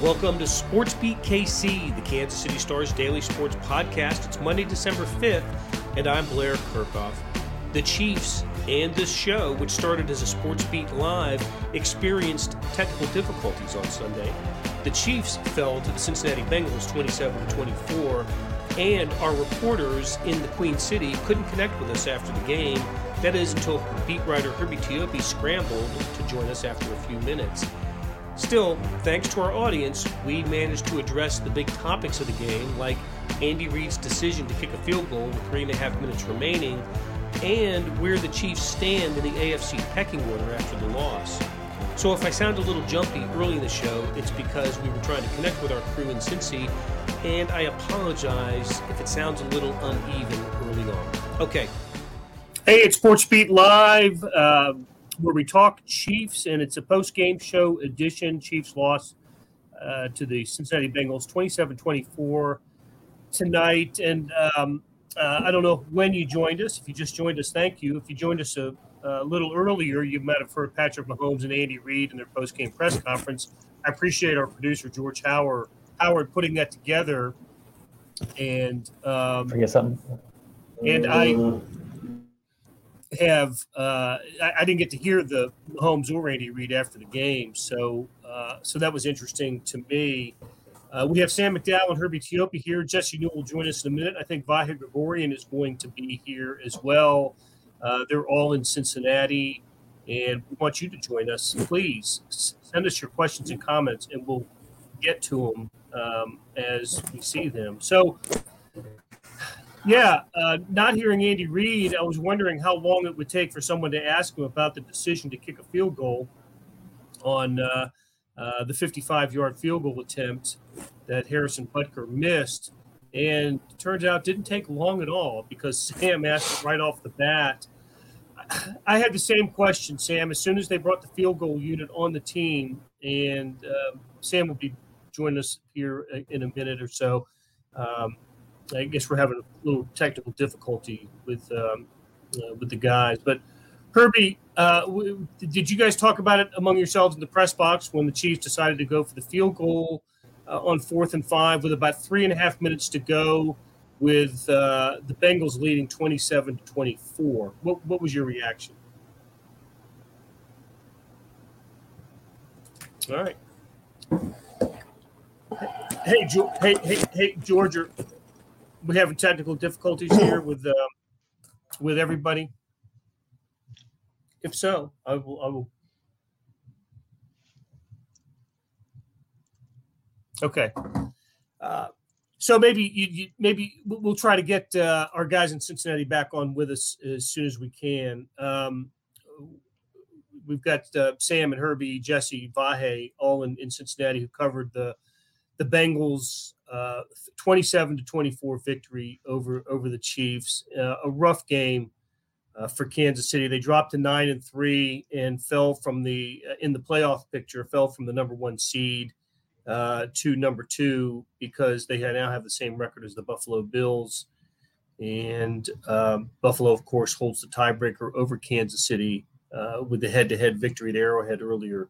Welcome to Sports Beat KC, the Kansas City Stars daily sports podcast. It's Monday, December 5th, and I'm Blair Kerkhoff. The Chiefs and this show, which started as a Sports Beat Live, experienced technical difficulties on Sunday. The Chiefs fell to the Cincinnati Bengals 27 24, and our reporters in the Queen City couldn't connect with us after the game. That is until beat writer Herbie Teope scrambled to join us after a few minutes. Still, thanks to our audience, we managed to address the big topics of the game, like Andy Reid's decision to kick a field goal with three and a half minutes remaining, and where the Chiefs stand in the AFC pecking order after the loss. So if I sound a little jumpy early in the show, it's because we were trying to connect with our crew in Cincy, and I apologize if it sounds a little uneven early on. Okay. Hey, it's Sports Beat Live. Uh, where we talk Chiefs, and it's a post game show edition. Chiefs loss uh, to the Cincinnati Bengals 27 24 tonight. And um, uh, I don't know when you joined us. If you just joined us, thank you. If you joined us a, a little earlier, you might have heard Patrick Mahomes and Andy Reid in their post game press conference. I appreciate our producer, George Howard, Howard putting that together. And um, forget something. And I have uh, I, I, didn't get to hear the Holmes or Andy Reid after the game, so uh, so that was interesting to me. Uh, we have Sam McDowell and Herbie Teope here. Jesse Newell will join us in a minute. I think Vahe Gregorian is going to be here as well. Uh, they're all in Cincinnati, and we want you to join us. Please send us your questions and comments, and we'll get to them um, as we see them. So yeah, uh, not hearing Andy Reid, I was wondering how long it would take for someone to ask him about the decision to kick a field goal on uh, uh, the 55 yard field goal attempt that Harrison Butker missed. And turns out didn't take long at all because Sam asked it right off the bat. I had the same question, Sam, as soon as they brought the field goal unit on the team. And uh, Sam will be joining us here in a minute or so. Um, I guess we're having a little technical difficulty with um, uh, with the guys. But Herbie, uh, w- did you guys talk about it among yourselves in the press box when the Chiefs decided to go for the field goal uh, on fourth and five with about three and a half minutes to go, with uh, the Bengals leading twenty-seven to twenty-four? What what was your reaction? All right. Hey, hey, hey, hey, Georgia we having technical difficulties here with um, with everybody? If so, I will. I will. Okay. Uh, so maybe you, you, maybe we'll try to get uh, our guys in Cincinnati back on with us as soon as we can. Um, we've got uh, Sam and Herbie, Jesse, Vahe, all in, in Cincinnati who covered the the Bengals uh, 27 to 24 victory over over the Chiefs. Uh, a rough game uh, for Kansas City. They dropped to nine and three and fell from the uh, in the playoff picture. Fell from the number one seed uh, to number two because they now have the same record as the Buffalo Bills. And um, Buffalo, of course, holds the tiebreaker over Kansas City with the head-to-head victory at Arrowhead earlier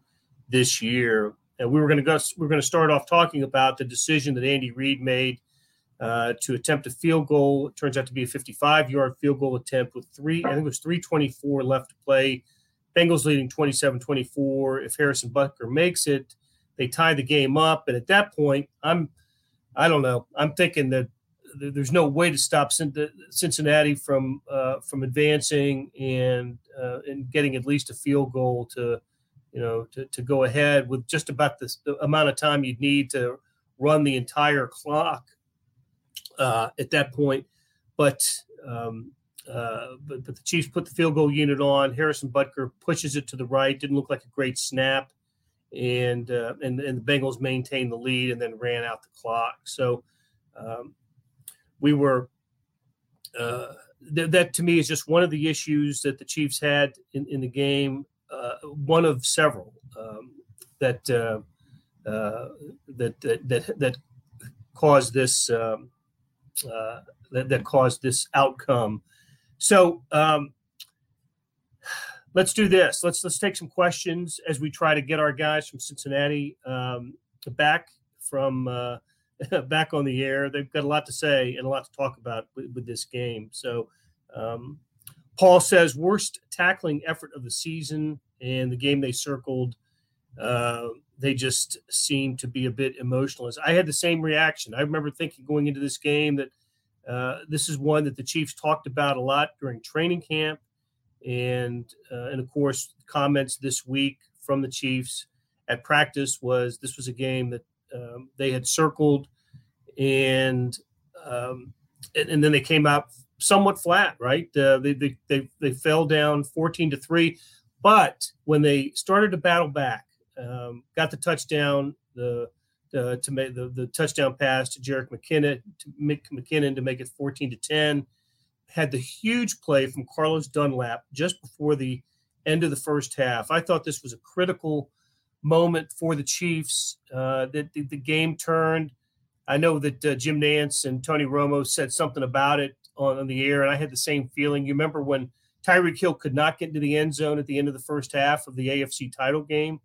this year. And we were going to go. We are going to start off talking about the decision that Andy Reid made uh, to attempt a field goal. It turns out to be a 55-yard field goal attempt with three. I think it was 3:24 left to play. Bengals leading 27-24. If Harrison Butker makes it, they tie the game up. And at that point, I'm, I don't know. I'm thinking that there's no way to stop Cincinnati from uh, from advancing and uh, and getting at least a field goal to you know, to, to go ahead with just about the amount of time you'd need to run the entire clock uh, at that point. But, um, uh, but but the Chiefs put the field goal unit on. Harrison Butker pushes it to the right. Didn't look like a great snap, and uh, and and the Bengals maintained the lead and then ran out the clock. So um, we were. Uh, th- that to me is just one of the issues that the Chiefs had in, in the game one of several um, that, uh, uh, that, that that that caused this um, uh, that, that caused this outcome. So um, let's do this. Let's let's take some questions as we try to get our guys from Cincinnati um, back from uh, back on the air. They've got a lot to say and a lot to talk about with, with this game. So, um, Paul says worst tackling effort of the season, and the game they circled. Uh, they just seemed to be a bit emotionless. I had the same reaction. I remember thinking going into this game that uh, this is one that the Chiefs talked about a lot during training camp, and uh, and of course comments this week from the Chiefs at practice was this was a game that um, they had circled, and, um, and, and then they came out somewhat flat. Right, uh, they, they they they fell down fourteen to three, but when they started to battle back, um, got the touchdown, the uh, to make the, the touchdown pass to Jerick McKinnon to make McKinnon to make it 14 to 10. Had the huge play from Carlos Dunlap just before the end of the first half. I thought this was a critical moment for the Chiefs. Uh, that the, the, game turned. I know that uh, Jim Nantz and Tony Romo said something about it on, on, the air, and I had the same feeling. You remember when Tyreek Hill could not get into the end zone at the end of the first half of the AFC title game,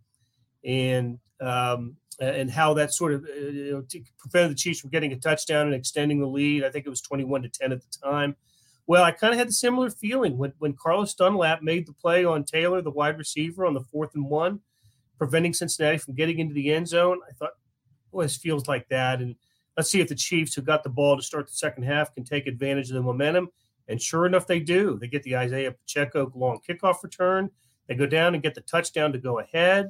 and um, and how that sort of uh, you know, prevented the Chiefs from getting a touchdown and extending the lead. I think it was 21 to 10 at the time. Well, I kind of had the similar feeling when, when Carlos Dunlap made the play on Taylor, the wide receiver, on the fourth and one, preventing Cincinnati from getting into the end zone. I thought, well, this feels like that. And let's see if the Chiefs, who got the ball to start the second half, can take advantage of the momentum. And sure enough, they do. They get the Isaiah Pacheco long kickoff return. They go down and get the touchdown to go ahead.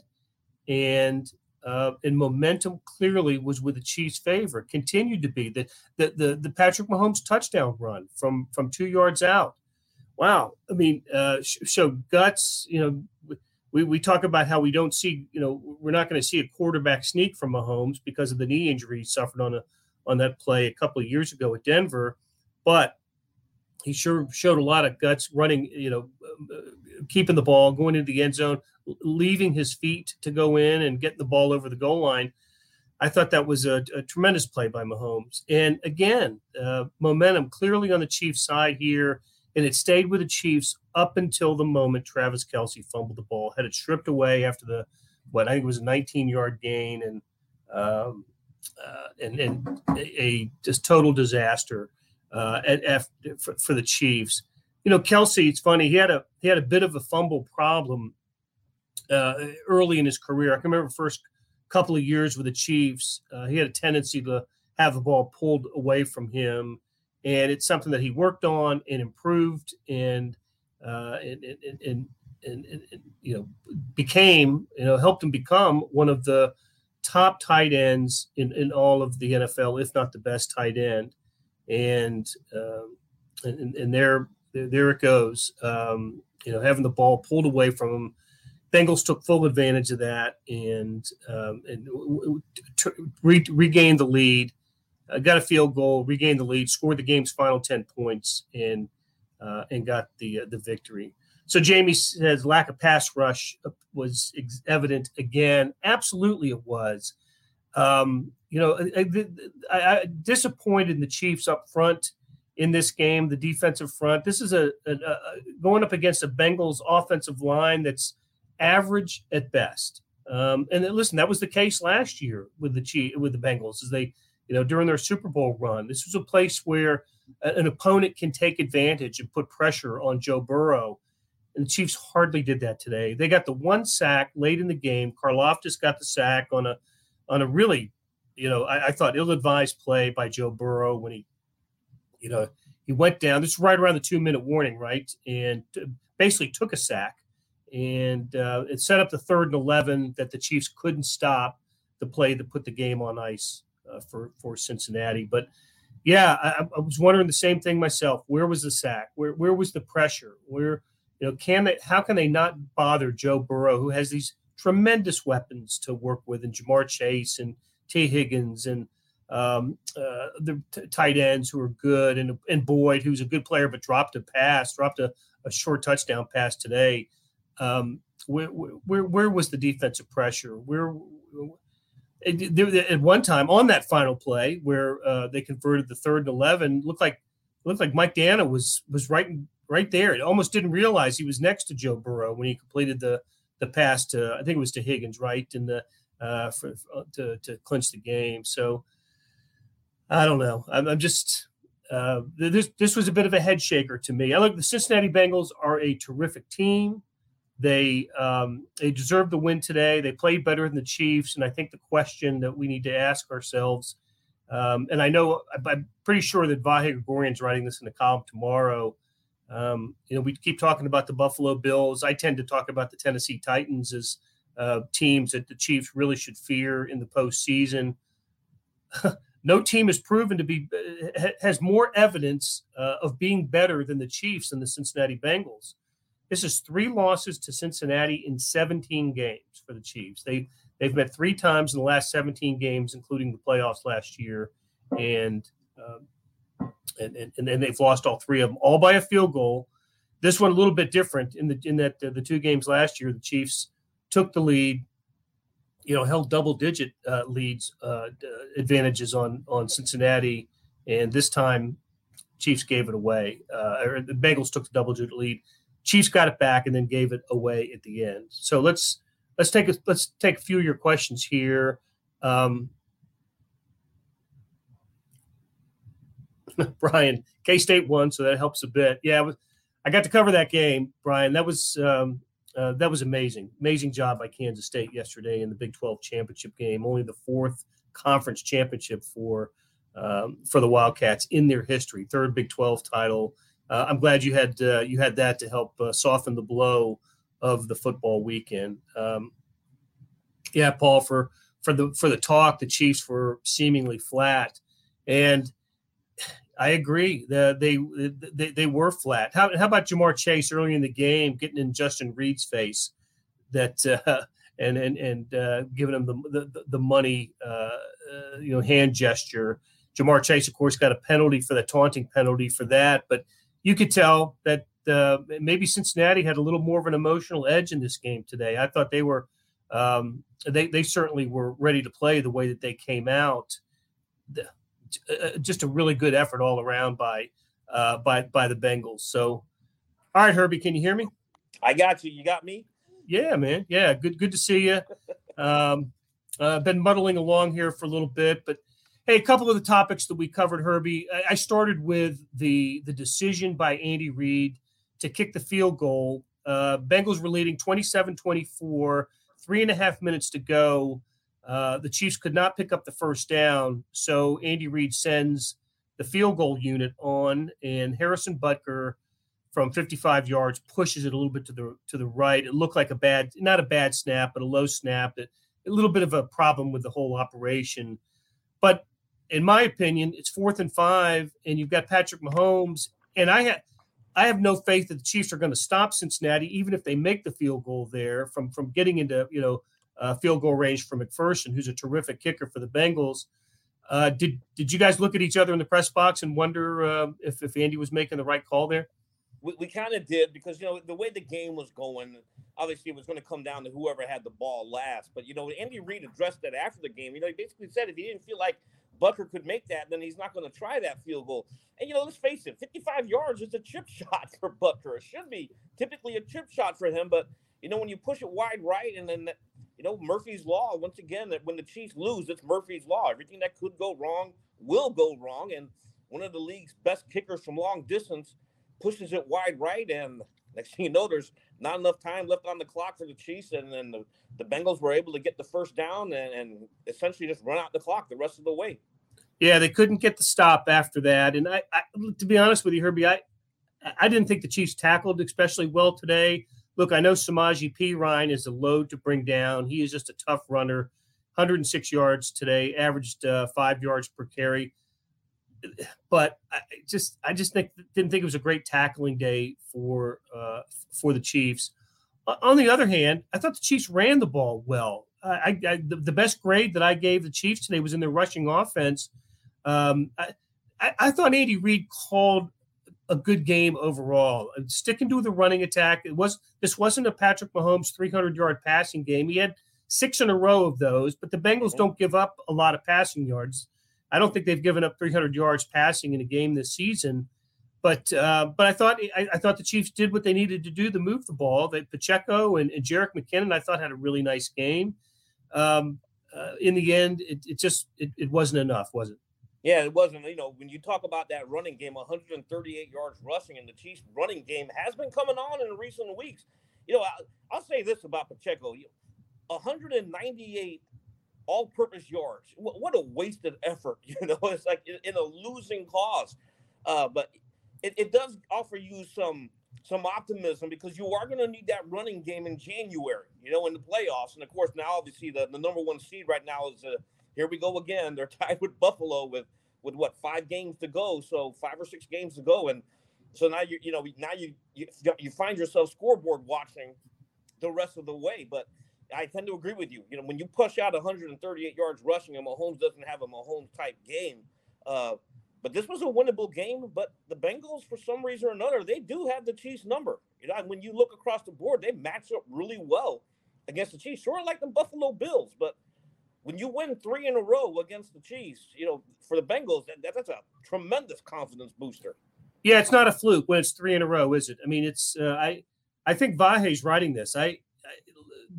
And uh, and momentum clearly was with the Chiefs' favor. Continued to be the the the, the Patrick Mahomes touchdown run from from two yards out. Wow, I mean, uh, so guts. You know, we we talk about how we don't see. You know, we're not going to see a quarterback sneak from Mahomes because of the knee injury he suffered on a on that play a couple of years ago at Denver, but he sure showed a lot of guts running. You know, keeping the ball, going into the end zone, leaving his feet to go in and get the ball over the goal line. I thought that was a, a tremendous play by Mahomes. And again, uh, momentum clearly on the Chiefs' side here. And it stayed with the Chiefs up until the moment Travis Kelce fumbled the ball, had it stripped away after the, what I think was a 19 yard gain and, um, uh, and, and a, a, just total disaster uh, at, at, for, for the Chiefs you know, Kelsey, it's funny. He had a he had a bit of a fumble problem uh, early in his career. I can remember first couple of years with the Chiefs, uh, he had a tendency to have the ball pulled away from him, and it's something that he worked on and improved, and uh, and, and, and, and, and you know became you know helped him become one of the top tight ends in, in all of the NFL, if not the best tight end, and um, and, and there, there it goes. Um, you know, having the ball pulled away from him. Bengals took full advantage of that and um, and re- regained the lead. Uh, got a field goal, regained the lead, scored the game's final ten points, and uh, and got the uh, the victory. So Jamie says lack of pass rush was ex- evident again. Absolutely, it was. Um, you know, I, I, I, disappointed in the Chiefs up front in this game, the defensive front. This is a, a, a, going up against a Bengals offensive line that's average at best. Um, and listen, that was the case last year with the Chief, with the Bengals as they, you know, during their Super Bowl run. This was a place where an opponent can take advantage and put pressure on Joe Burrow. And the Chiefs hardly did that today. They got the one sack late in the game. Karlaftis got the sack on a on a really, you know, I, I thought ill-advised play by Joe Burrow when he you know, he went down. This is right around the two minute warning, right? And basically took a sack and uh, it set up the third and 11 that the Chiefs couldn't stop the play that put the game on ice uh, for, for Cincinnati. But yeah, I, I, was wondering the same thing myself. Where was the sack? Where, where was the pressure? Where, you know, can they, how can they not bother Joe Burrow, who has these tremendous weapons to work with, and Ja'Marr Chase and Tee Higgins and um, uh, the t- tight ends who are good, and and Boyd, who's a good player but dropped a pass, dropped a, a short touchdown pass today. Um, where, where where was the defensive pressure? Where at one time on that final play where uh, they converted the third and eleven, looked like looked like Mike Danna was was right right there. It almost didn't realize he was next to Joe Burrow when he completed the the pass to I think it was to Higgins, right? And the uh, for, to to clinch the game. So I don't know. I'm, I'm just uh, this this was a bit of a head shaker to me. I look the Cincinnati Bengals are a terrific team. They um, they deserve the win today. They played better than the Chiefs, and I think the question that we need to ask ourselves, um, and I know I'm pretty sure that Vahe Gregorian's writing this in the column tomorrow. Um, you know, we keep talking about the Buffalo Bills. I tend to talk about the Tennessee Titans as uh, teams that the Chiefs really should fear in the postseason. no team has proven to be uh, has more evidence uh, of being better than the Chiefs and the Cincinnati Bengals. This is three losses to Cincinnati in 17 games for the Chiefs. They they've met three times in the last 17 games, including the playoffs last year, and um, and, and and they've lost all three of them, all by a field goal. This one a little bit different in the in that uh, the two games last year, the Chiefs took the lead, you know, held double digit uh, leads uh, advantages on on Cincinnati, and this time Chiefs gave it away. Uh, or the Bengals took the double digit lead. Chiefs got it back and then gave it away at the end. So let's let's take a let's take a few of your questions here. Um, Brian, K State won, so that helps a bit. Yeah, I got to cover that game, Brian. That was um, uh, that was amazing. Amazing job by Kansas State yesterday in the Big 12 championship game. Only the fourth conference championship for um, for the Wildcats in their history. Third Big 12 title uh, I'm glad you had uh, you had that to help uh, soften the blow of the football weekend. Um, yeah, Paul, for for the for the talk, the Chiefs were seemingly flat, and I agree. The, they, they they were flat. How, how about Ja'Marr Chase early in the game getting in Justin Reid's face, that uh, and and and uh, giving him the the, the money, uh, you know, hand gesture. Ja'Marr Chase, of course, got a penalty for the taunting penalty for that, but you could tell that uh, maybe Cincinnati had a little more of an emotional edge in this game today. I thought they were um, they they certainly were ready to play the way that they came out. The, uh, just a really good effort all around by uh, by by the Bengals. So, all right, Herbie, can you hear me? I got you. You got me. Yeah, man. Yeah, good good to see you. Um, uh, been muddling along here for a little bit, but Hey, a couple of the topics that we covered, Herbie. I started with the the decision by Andy Reid to kick the field goal. Uh, Bengals were leading 27 24, three and a half minutes to go. Uh, the Chiefs could not pick up the first down. So Andy Reid sends the field goal unit on, and Harrison Butker from 55 yards pushes it a little bit to the to the right. It looked like a bad, not a bad snap, but a low snap. a little bit of a problem with the whole operation. But in my opinion, it's fourth and five, and you've got Patrick Mahomes, and I have I have no faith that the Chiefs are going to stop Cincinnati, even if they make the field goal there from from getting into you know uh, field goal range for McPherson, who's a terrific kicker for the Bengals. Uh, did did you guys look at each other in the press box and wonder uh, if if Andy was making the right call there? We, we kind of did because you know the way the game was going, obviously it was going to come down to whoever had the ball last. But you know Andy Reid addressed that after the game. You know he basically said if he didn't feel like Butker could make that, then he's not going to try that field goal. And, you know, let's face it, 55 yards is a chip shot for Butker. It should be typically a chip shot for him. But, you know, when you push it wide right and then, you know, Murphy's Law, once again, that when the Chiefs lose, it's Murphy's Law. Everything that could go wrong will go wrong. And one of the league's best kickers from long distance pushes it wide right. And next thing you know, there's not enough time left on the clock for the Chiefs. And then the, the Bengals were able to get the first down and, and essentially just run out the clock the rest of the way. Yeah, they couldn't get the stop after that. And I, I, to be honest with you, Herbie, I, I didn't think the Chiefs tackled especially well today. Look, I know Samaje Perine is a load to bring down. He is just a tough runner. 106 yards today, averaged uh, five yards per carry. But I just, I just think, didn't think it was a great tackling day for uh, for the Chiefs. On the other hand, I thought the Chiefs ran the ball well. I, I the, the, best grade that I gave the Chiefs today was in their rushing offense. Um, I, I, thought Andy Reid called a good game overall. Sticking to the running attack, it was this wasn't a Patrick Mahomes 300 yard passing game. He had six in a row of those, but the Bengals mm-hmm. don't give up a lot of passing yards. I don't think they've given up 300 yards passing in a game this season. But uh, but I thought I, I, thought the Chiefs did what they needed to do to move the ball. That Pacheco and, and Jerick McKinnon I thought had a really nice game. Um, uh, in the end, it, it just it, it wasn't enough, was it? Yeah, it wasn't. You know, when you talk about that running game, 138 yards rushing, and the Chiefs' running game has been coming on in recent weeks. You know, I, will say this about Pacheco: 198 all-purpose yards. What, what, a wasted effort! You know, it's like in, in a losing cause. Uh, but it, it does offer you some some optimism because you are going to need that running game in January. You know, in the playoffs, and of course now obviously the, the number one seed right now is. Uh, here we go again. They're tied with Buffalo with with what five games to go, so five or six games to go, and so now you you know now you you, you find yourself scoreboard watching the rest of the way. But I tend to agree with you. You know, when you push out 138 yards rushing, and Mahomes doesn't have a Mahomes type game. Uh, but this was a winnable game. But the Bengals, for some reason or another, they do have the Chiefs number. You know, when you look across the board, they match up really well against the Chiefs. Of like the Buffalo Bills, but when you win three in a row against the Chiefs, you know, for the Bengals, that, that's a tremendous confidence booster. Yeah, it's not a fluke when it's three in a row, is it? I mean, it's uh, I I think Vahe's writing this. I,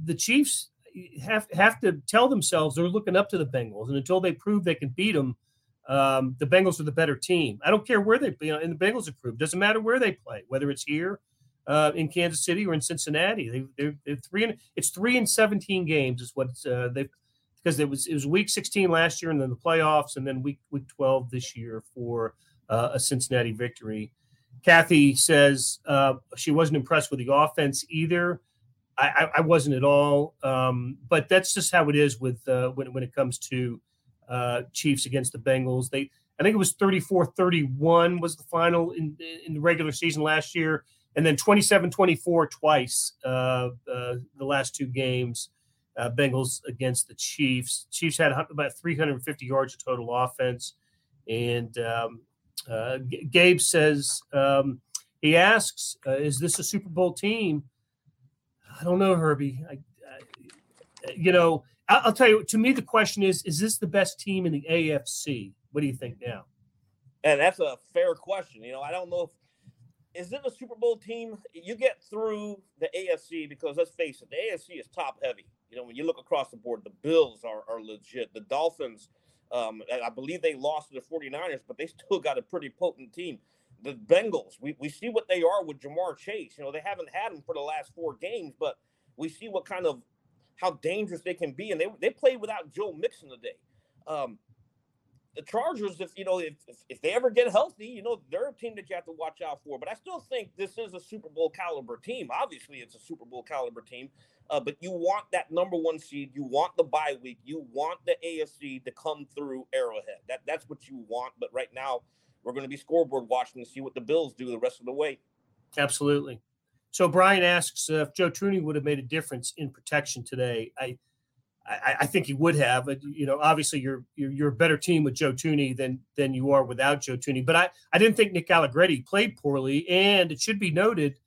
the Chiefs have have to tell themselves they're looking up to the Bengals, and until they prove they can beat them, um, the Bengals are the better team. I don't care where they, you know, and the Bengals have proved doesn't matter where they play, whether it's here. Uh, in Kansas City or in Cincinnati, they, they're, they're three and it's three and seventeen games is what uh, they've because it was it was week 16 last year and then the playoffs and then week week 12 this year for uh, a Cincinnati victory. Kathy says uh, she wasn't impressed with the offense either. I, I, wasn't at all, um, but that's just how it is with uh, when when it comes to uh, Chiefs against the Bengals. They I think it was 34-31 was the final in in the regular season last year, and then 27-24 twice uh, uh, the last two games uh, Bengals against the Chiefs. Chiefs had about 350 yards of total offense. And um, uh, Gabe says, um, he asks, is this a Super Bowl team? I don't know, Herbie. I, I, you know, I'll, tell you, to me, the question is, is this the best team in the AFC? What do you think now? And that's a fair question. You know, I don't know if is it a Super Bowl team? You get through the AFC because let's face it, the AFC is top heavy. You know, when you look across the board, the Bills are, are legit. The Dolphins, um, I believe they lost to the 49ers, but they still got a pretty potent team. The Bengals, we, we see what they are with Ja'Marr Chase. You know, they haven't had him for the last four games, but we see what kind of how dangerous they can be. And they, they played without Joe Mixon today. Um, the Chargers, if you know, if, if, if they ever get healthy, you know, they're a team that you have to watch out for. But I still think this is a Super Bowl caliber team. Obviously, it's a Super Bowl caliber team. Uh, but you want that number one seed. You want the bye week. You want the AFC to come through Arrowhead. That that's what you want. But right now, we're going to be scoreboard watching to see what the Bills do the rest of the way. Absolutely. So Brian asks uh, if Joe Thuney would have made a difference in protection today. I I, I, think he would have. You know, obviously you're, you're, you're a better team with Joe Thuney than than you are without Joe Thuney. But I I didn't think Nick Allegretti played poorly, and it should be noted,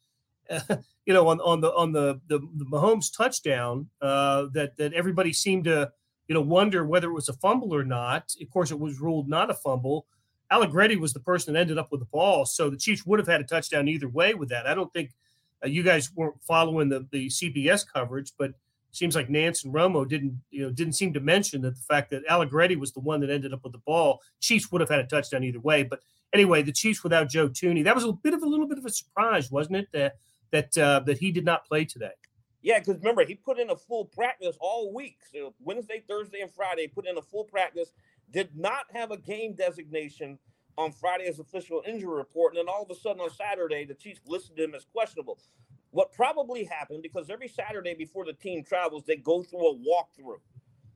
uh, you know, on on the on the the, the Mahomes touchdown uh, that that everybody seemed to you know wonder whether it was a fumble or not. Of course, it was ruled not a fumble. Allegretti was the person that ended up with the ball, so the Chiefs would have had a touchdown either way with that. I don't think uh, you guys weren't following the the CBS coverage, but seems like Nantz and Romo didn't you know didn't seem to mention that the fact that Allegretti was the one that ended up with the ball. Chiefs would have had a touchdown either way, but anyway, the Chiefs without Joe Thuney, that was a bit of a little bit of a surprise, wasn't it? That that uh, that he did not play today. Yeah, because remember he put in a full practice all week, so Wednesday, Thursday, and Friday. Put in a full practice. Did not have a game designation on Friday's official injury report, and then all of a sudden on Saturday, the Chiefs listed him as questionable what probably happened because every Saturday before the team travels, they go through a walkthrough.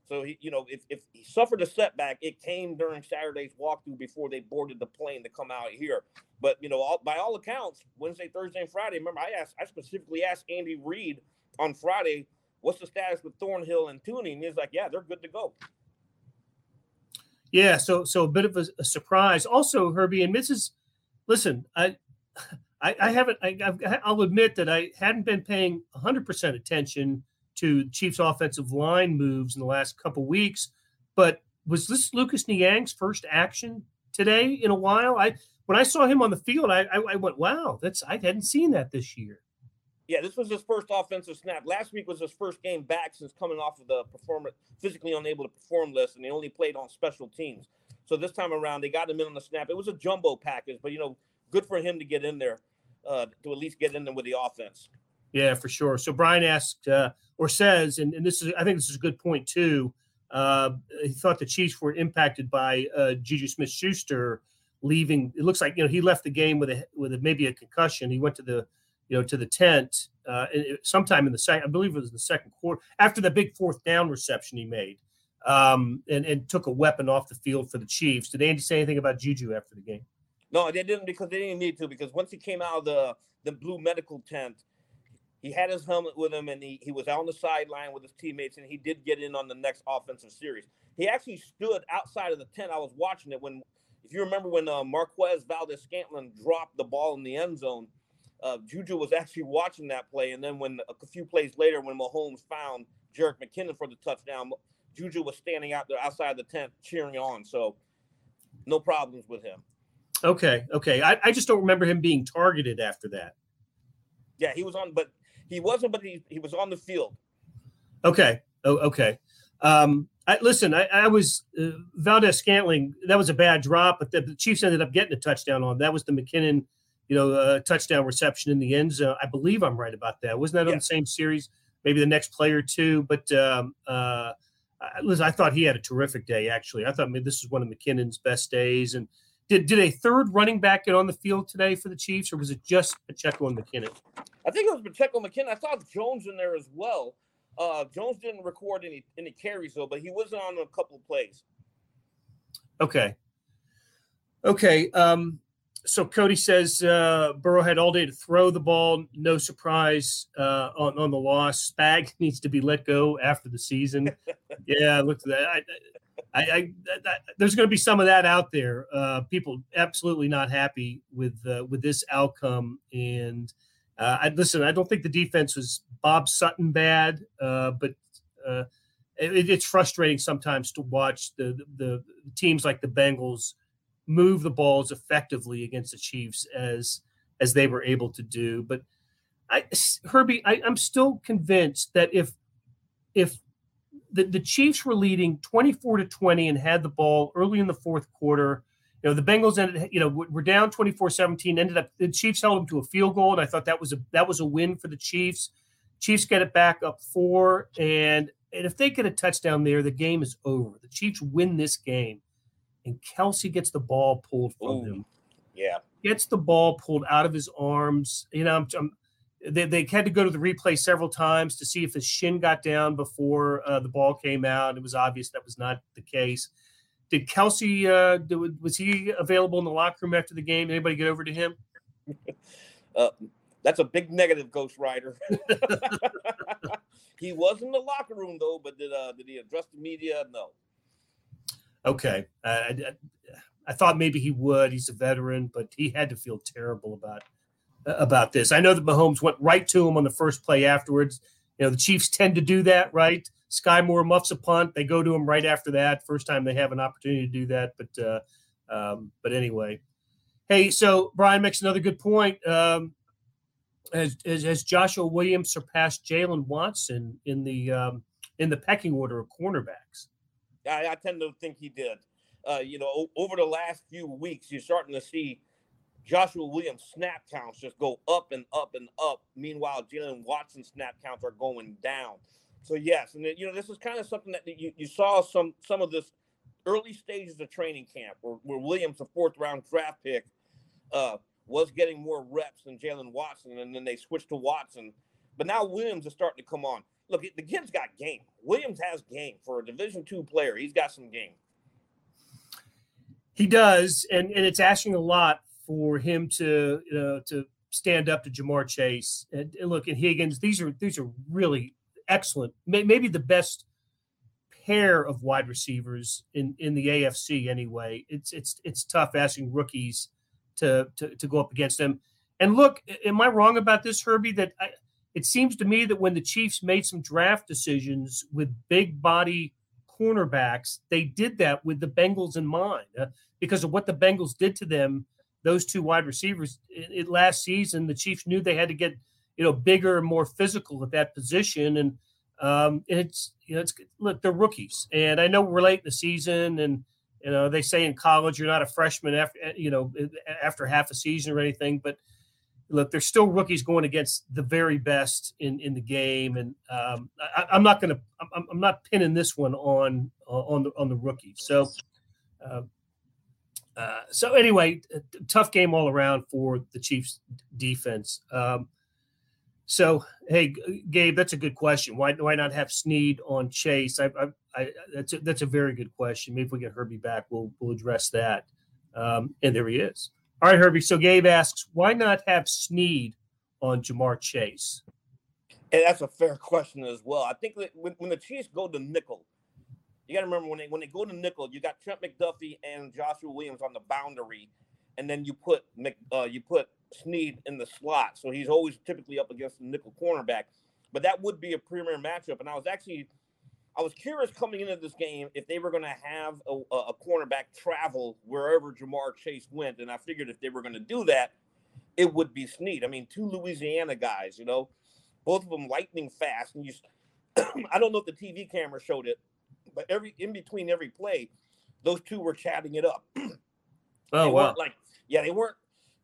So he, you know, if, if he suffered a setback, it came during Saturday's walkthrough before they boarded the plane to come out here. But you know, all, by all accounts, Wednesday, Thursday, and Friday. Remember, I asked, I specifically asked Andy Reid on Friday, "What's the status with Thornhill and Thuney?" And he's like, "Yeah, they're good to go." Yeah, so so a bit of a, a surprise. Also, Herbie and Mrs. Listen, I I, I haven't. I, I'll admit that I hadn't been paying 100 percent attention to Chiefs' offensive line moves in the last couple weeks. But was this Lucas Niang's first action today in a while? I when I saw him on the field, I, I, I went, "Wow, that's I hadn't seen that this year." Yeah, this was his first offensive snap. Last week was his first game back since coming off of the performance physically unable to perform list, and he only played on special teams. So this time around, they got him in on the snap. It was a jumbo package, but you know, good for him to get in there, uh, to at least get in there with the offense. Yeah, for sure. So Brian asked uh, or says, and, and this is I think this is a good point too. Uh, he thought the Chiefs were impacted by uh, Juju Smith-Schuster leaving. It looks like you know he left the game with a with a, maybe a concussion. He went to the you know to the tent uh, sometime in the second. I believe it was the second quarter after the big fourth down reception he made, um, and and took a weapon off the field for the Chiefs. Did Andy say anything about Juju after the game? No, they didn't because they didn't need to. Because once he came out of the the blue medical tent, he had his helmet with him and he, he was on the sideline with his teammates and he did get in on the next offensive series. He actually stood outside of the tent. I was watching it when, if you remember when uh, Marquez Valdes-Scantling dropped the ball in the end zone, uh, Juju was actually watching that play. And then when a few plays later, when Mahomes found Jerick McKinnon for the touchdown, Juju was standing out there outside the tent cheering on. So no problems with him. Okay. Okay. I, I just don't remember him being targeted after that. Yeah, he was on, but he wasn't, but he, he was on the field. Okay. Oh, okay. Um, I, listen, I, I was uh, Valdes-Scantling. That was a bad drop, but the, the, Chiefs ended up getting a touchdown on. That was the McKinnon, you know, uh, touchdown reception in the end zone. I believe I'm right about that. Wasn't that yeah. on the same series? Maybe the next play or two. But um, uh, listen, I thought he had a terrific day. Actually, I thought maybe this is one of McKinnon's best days. And did did a third running back get on the field today for the Chiefs, or was it just Pacheco and McKinnon? I think it was Pacheco McKinnon. I saw Jones in there as well. Uh, Jones didn't record any any carries though, but he was on a couple of plays. Okay. Okay. Um, so Cody says uh, Burrow had all day to throw the ball. No surprise uh, on on the loss. Spag needs to be let go after the season. yeah, look at that. I, I, I, I there's going to be some of that out there. Uh, people absolutely not happy with uh, with this outcome. And uh, I listen. I don't think the defense was Bob Sutton bad, uh, but uh, it, it's frustrating sometimes to watch the, the, the teams like the Bengals move the balls effectively against the Chiefs as as they were able to do. But I, Herbie, I, I'm still convinced that if if the, the Chiefs were leading 24 to 20 and had the ball early in the fourth quarter. You know, the Bengals ended, you know, were down 24-17, ended up the Chiefs held them to a field goal, and I thought that was a that was a win for the Chiefs. Chiefs get it back up four, and and if they get a touchdown there, the game is over. The Chiefs win this game, and Kelce gets the ball pulled from Ooh, him. Yeah, gets the ball pulled out of his arms. You know, I'm, I'm they, they had to go to the replay several times to see if his shin got down before uh, the ball came out. It was obvious that was not the case. Did Kelce? uh, did, was he available in the locker room after the game? Anybody get over to him? Uh, that's a big negative, Ghost Rider. he was in the locker room though, but did uh, did he address the media? No. Okay, uh, I, I, thought maybe he would. He's a veteran, but he had to feel terrible about about this. I know that Mahomes went right to him on the first play afterwards. You know, the Chiefs tend to do that, right? Skyy Moore muffs a punt. They go to him right after that. First time they have an opportunity to do that. But uh, um, but anyway, hey, so Brian makes another good point. Um, has, has, Joshua Williams surpassed Jaylen Watson in the um, in the pecking order of cornerbacks? I, I tend to think he did. Uh, you know, over the last few weeks, you're starting to see Joshua Williams snap counts just go up and up and up. Meanwhile, Jaylen Watson snap counts are going down. So yes, and you know this is kind of something that you, you saw some some of this early stages of training camp where, where Williams, a fourth round draft pick, uh, was getting more reps than Jaylen Watson, and then they switched to Watson. But now Williams is starting to come on. Look, the kid's got game. Williams has game for a Division two player. He's got some game. He does, and and it's asking a lot for him to uh, to stand up to Ja'Marr Chase and, and, look at Higgins. These are these are really excellent, may, maybe the best pair of wide receivers in in the AFC. Anyway, it's it's it's tough asking rookies to to, to go up against them. And look, am I wrong about this, Herbie? That I, it seems to me that when the Chiefs made some draft decisions with big body cornerbacks, they did that with the Bengals in mind uh, because of what the Bengals did to them those two wide receivers it, last season. The Chiefs knew they had to get you know, bigger and more physical at that position. And um, it's you know, it's look, they're rookies, and I know we're late in the season, and you know they say in college you're not a freshman after you know after half a season or anything, but look, they're still rookies going against the very best in in the game, and um, I, am not going to I'm, I'm, not pinning this one on on the on the rookies. So. Uh, uh, so anyway, tough game all around for the Chiefs defense. Um, so hey, Gabe, that's a good question. Why why not have Sneed on Chase? I, I, I that's a, that's a very good question. Maybe if we get Herbie back, we'll we'll address that. Um, and there he is. All right, Herbie. So Gabe asks, why not have Sneed on Ja'Marr Chase? And that's a fair question as well. I think when, when the Chiefs go to nickel, you got to remember when they when they go to nickel, you got Trent McDuffie and Joshua Williams on the boundary, and then you put uh, you put Sneed in the slot, so he's always typically up against the nickel cornerback. But that would be a premier matchup, and I was actually I was curious coming into this game if they were going to have a, a cornerback travel wherever Ja'Marr Chase went, and I figured if they were going to do that, it would be Sneed. I mean, two Louisiana guys, you know, both of them lightning fast, and you. I don't know if the TV camera showed it, but every in between every play, those two were chatting it up. oh wow! Like yeah, they weren't.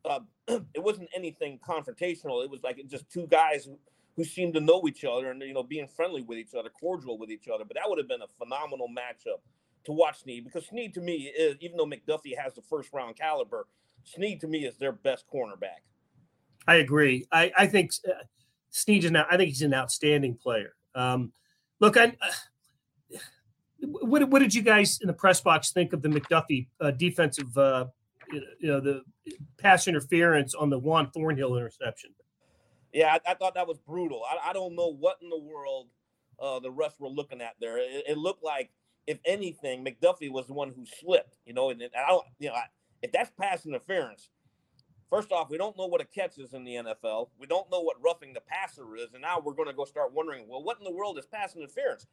Uh, it wasn't anything confrontational. It was like just two guys who, seemed to know each other and you know being friendly with each other, cordial with each other. But that would have been a phenomenal matchup to watch Sneed because Sneed to me is even though McDuffie has the first round caliber, Sneed to me is their best cornerback. I agree. I I think uh, Sneed is now. I think he's an outstanding player. Um, look, I. Uh, what, what did you guys in the press box think of the McDuffie uh, defensive, uh, you know, the pass interference on the Juan Thornhill interception? Yeah, I, I thought that was brutal. I, I, don't know what in the world uh, the refs were looking at there. It, it, looked like, if anything, McDuffie was the one who slipped. You know, and, and I don't, you know, I, if that's pass interference, first off, we don't know what a catch is in the NFL. We don't know what roughing the passer is, and now we're going to go start wondering, well, what in the world is pass interference?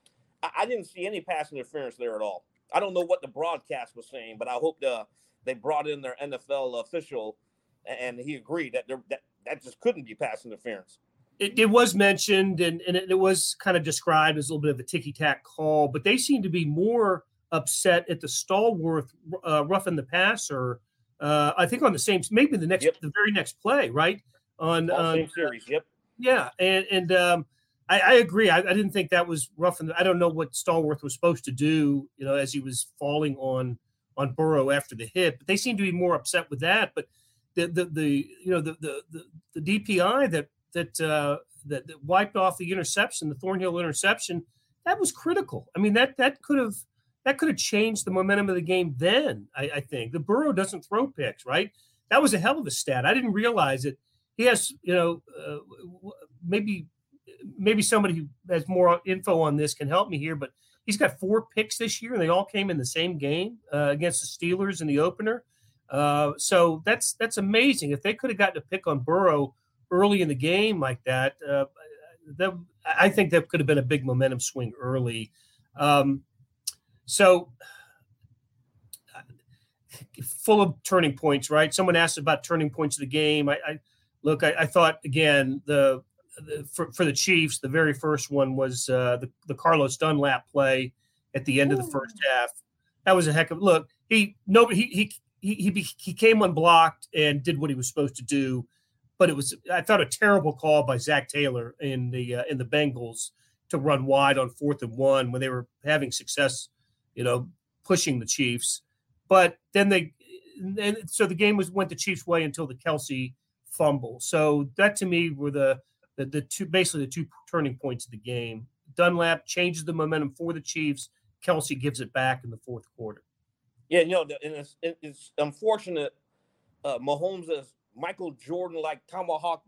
I, I, didn't see any pass interference there at all. I don't know what the broadcast was saying, but I hope the, they brought in their NFL official and he agreed that there, that, that just couldn't be pass interference. It, it was mentioned and, and it, it was kind of described as a little bit of a ticky tack call, but they seem to be more upset at the Stallworth uh, roughing the passer. Uh, I think on the same, maybe the next, yep. the very next play, right? On, on same series, yep. Yeah, and and um, I, I agree. I, I, didn't think that was rough. And I don't know what Stallworth was supposed to do, you know, as he was falling on on Burrow after the hit. But they seem to be more upset with that. But the the, the you know the, the the DPI that that uh, that, that wiped off the interception, the Thornhill interception, that was critical. I mean that that could have that could have changed the momentum of the game. Then I, I think the Burrow doesn't throw picks, right? That was a hell of a stat. I didn't realize it. He has, you know, uh, maybe maybe somebody who has more info on this can help me here, but he's got four picks this year, and they all came in the same game uh, against the Steelers in the opener. Uh, so that's that's amazing. If they could have gotten a pick on Burrow early in the game like that, uh, that I think that could have been a big momentum swing early. Um, so full of turning points, right? Someone asked about turning points of the game. I, I look, I, I, thought again the for, for the Chiefs, the very first one was uh, the, the Carlos Dunlap play at the end Ooh. of the first half. That was a heck of look. He no he he he he, he came unblocked and did what he was supposed to do, but it was I thought a terrible call by Zac Taylor in the uh, in the Bengals to run wide on fourth and one when they were having success, you know, pushing the Chiefs. But then they and so the game was went the Chiefs' way until the Kelce fumble. So that to me were the the, the two basically the two turning points of the game. Dunlap changes the momentum for the Chiefs. Kelce gives it back in the fourth quarter. Yeah, you know, and it's, it's unfortunate. Uh, Mahomes is Michael Jordan like tomahawk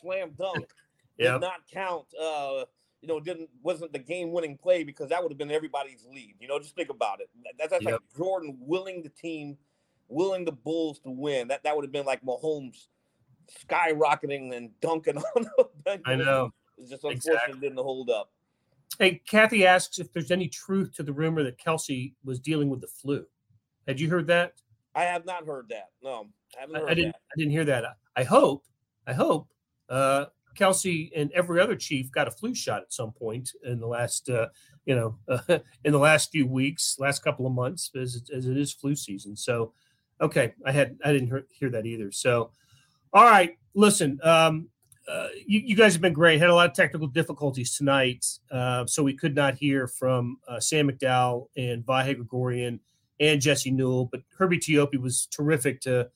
slam dunk yep. did not count. Uh, you know, didn't wasn't the game winning play because that would have been everybody's lead. You know, just think about it. That's, that's yep. like Jordan willing the team, willing the Bulls to win. That that would have been like Mahomes skyrocketing and dunking on the Bengals. I know. It's just unfortunate exactly. didn't hold up. Hey, Kathy asks if there's any truth to the rumor that Kelce was dealing with the flu. Had you heard that? I have not heard that. No, I haven't. I, I, didn't. That. I didn't hear that. I hope. I hope. Uh, Kelce and every other Chief got a flu shot at some point in the last, uh, you know, uh, in the last few weeks, last couple of months, as it, as it is flu season. So, okay, I had I didn't hear, hear that either. So, all right, listen, um, uh, you, you, guys have been great. Had a lot of technical difficulties tonight, uh, so we could not hear from uh, Sam McDowell and Vahe Gregorian and Jesse Newell. But Herbie Teope was terrific to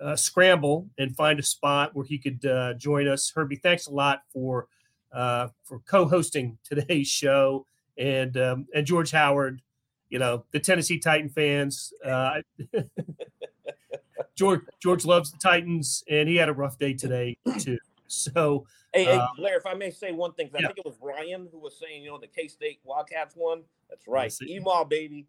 uh, scramble and find a spot where he could uh, join us. Herbie, thanks a lot for uh, for co-hosting today's show, and um, and George Howard, you know the Tennessee Titan fans. Uh, George George loves the Titans, and he had a rough day today too. So, hey, hey Blair, if I may say one thing, I think it was Ryan who was saying, you know, the K State Wildcats won. That's right, Emaw baby.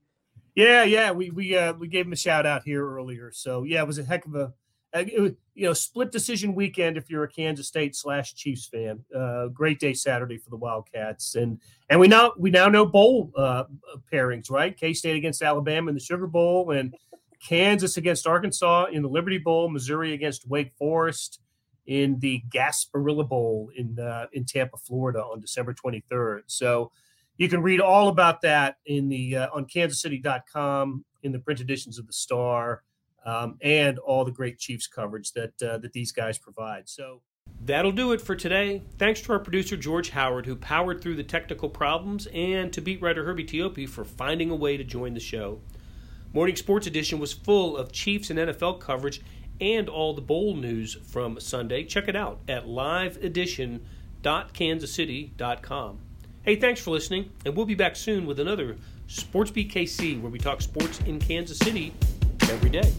Yeah, yeah, we we uh, we gave him a shout out here earlier. So yeah, it was a heck of a, a was, you know split decision weekend if you're a Kansas State slash Chiefs fan. Uh, great day Saturday for the Wildcats, and and we now we now know bowl uh, pairings, right? K State against Alabama in the Sugar Bowl, and Kansas against Arkansas in the Liberty Bowl, Missouri against Wake Forest in the Gasparilla Bowl in uh, in Tampa, Florida, on December 23rd. So you can read all about that in the uh, on kansascity.com in the print editions of the Star um, and all the great Chiefs coverage that uh, that these guys provide. So that'll do it for today. Thanks to our producer George Howard who powered through the technical problems, and to beat writer Herbie Teope for finding a way to join the show. Morning Sports Edition was full of Chiefs and NFL coverage and all the bowl news from Sunday. Check it out at liveedition.kansascity.com. Hey, thanks for listening, and we'll be back soon with another SportsBeat KC where we talk sports in Kansas City every day.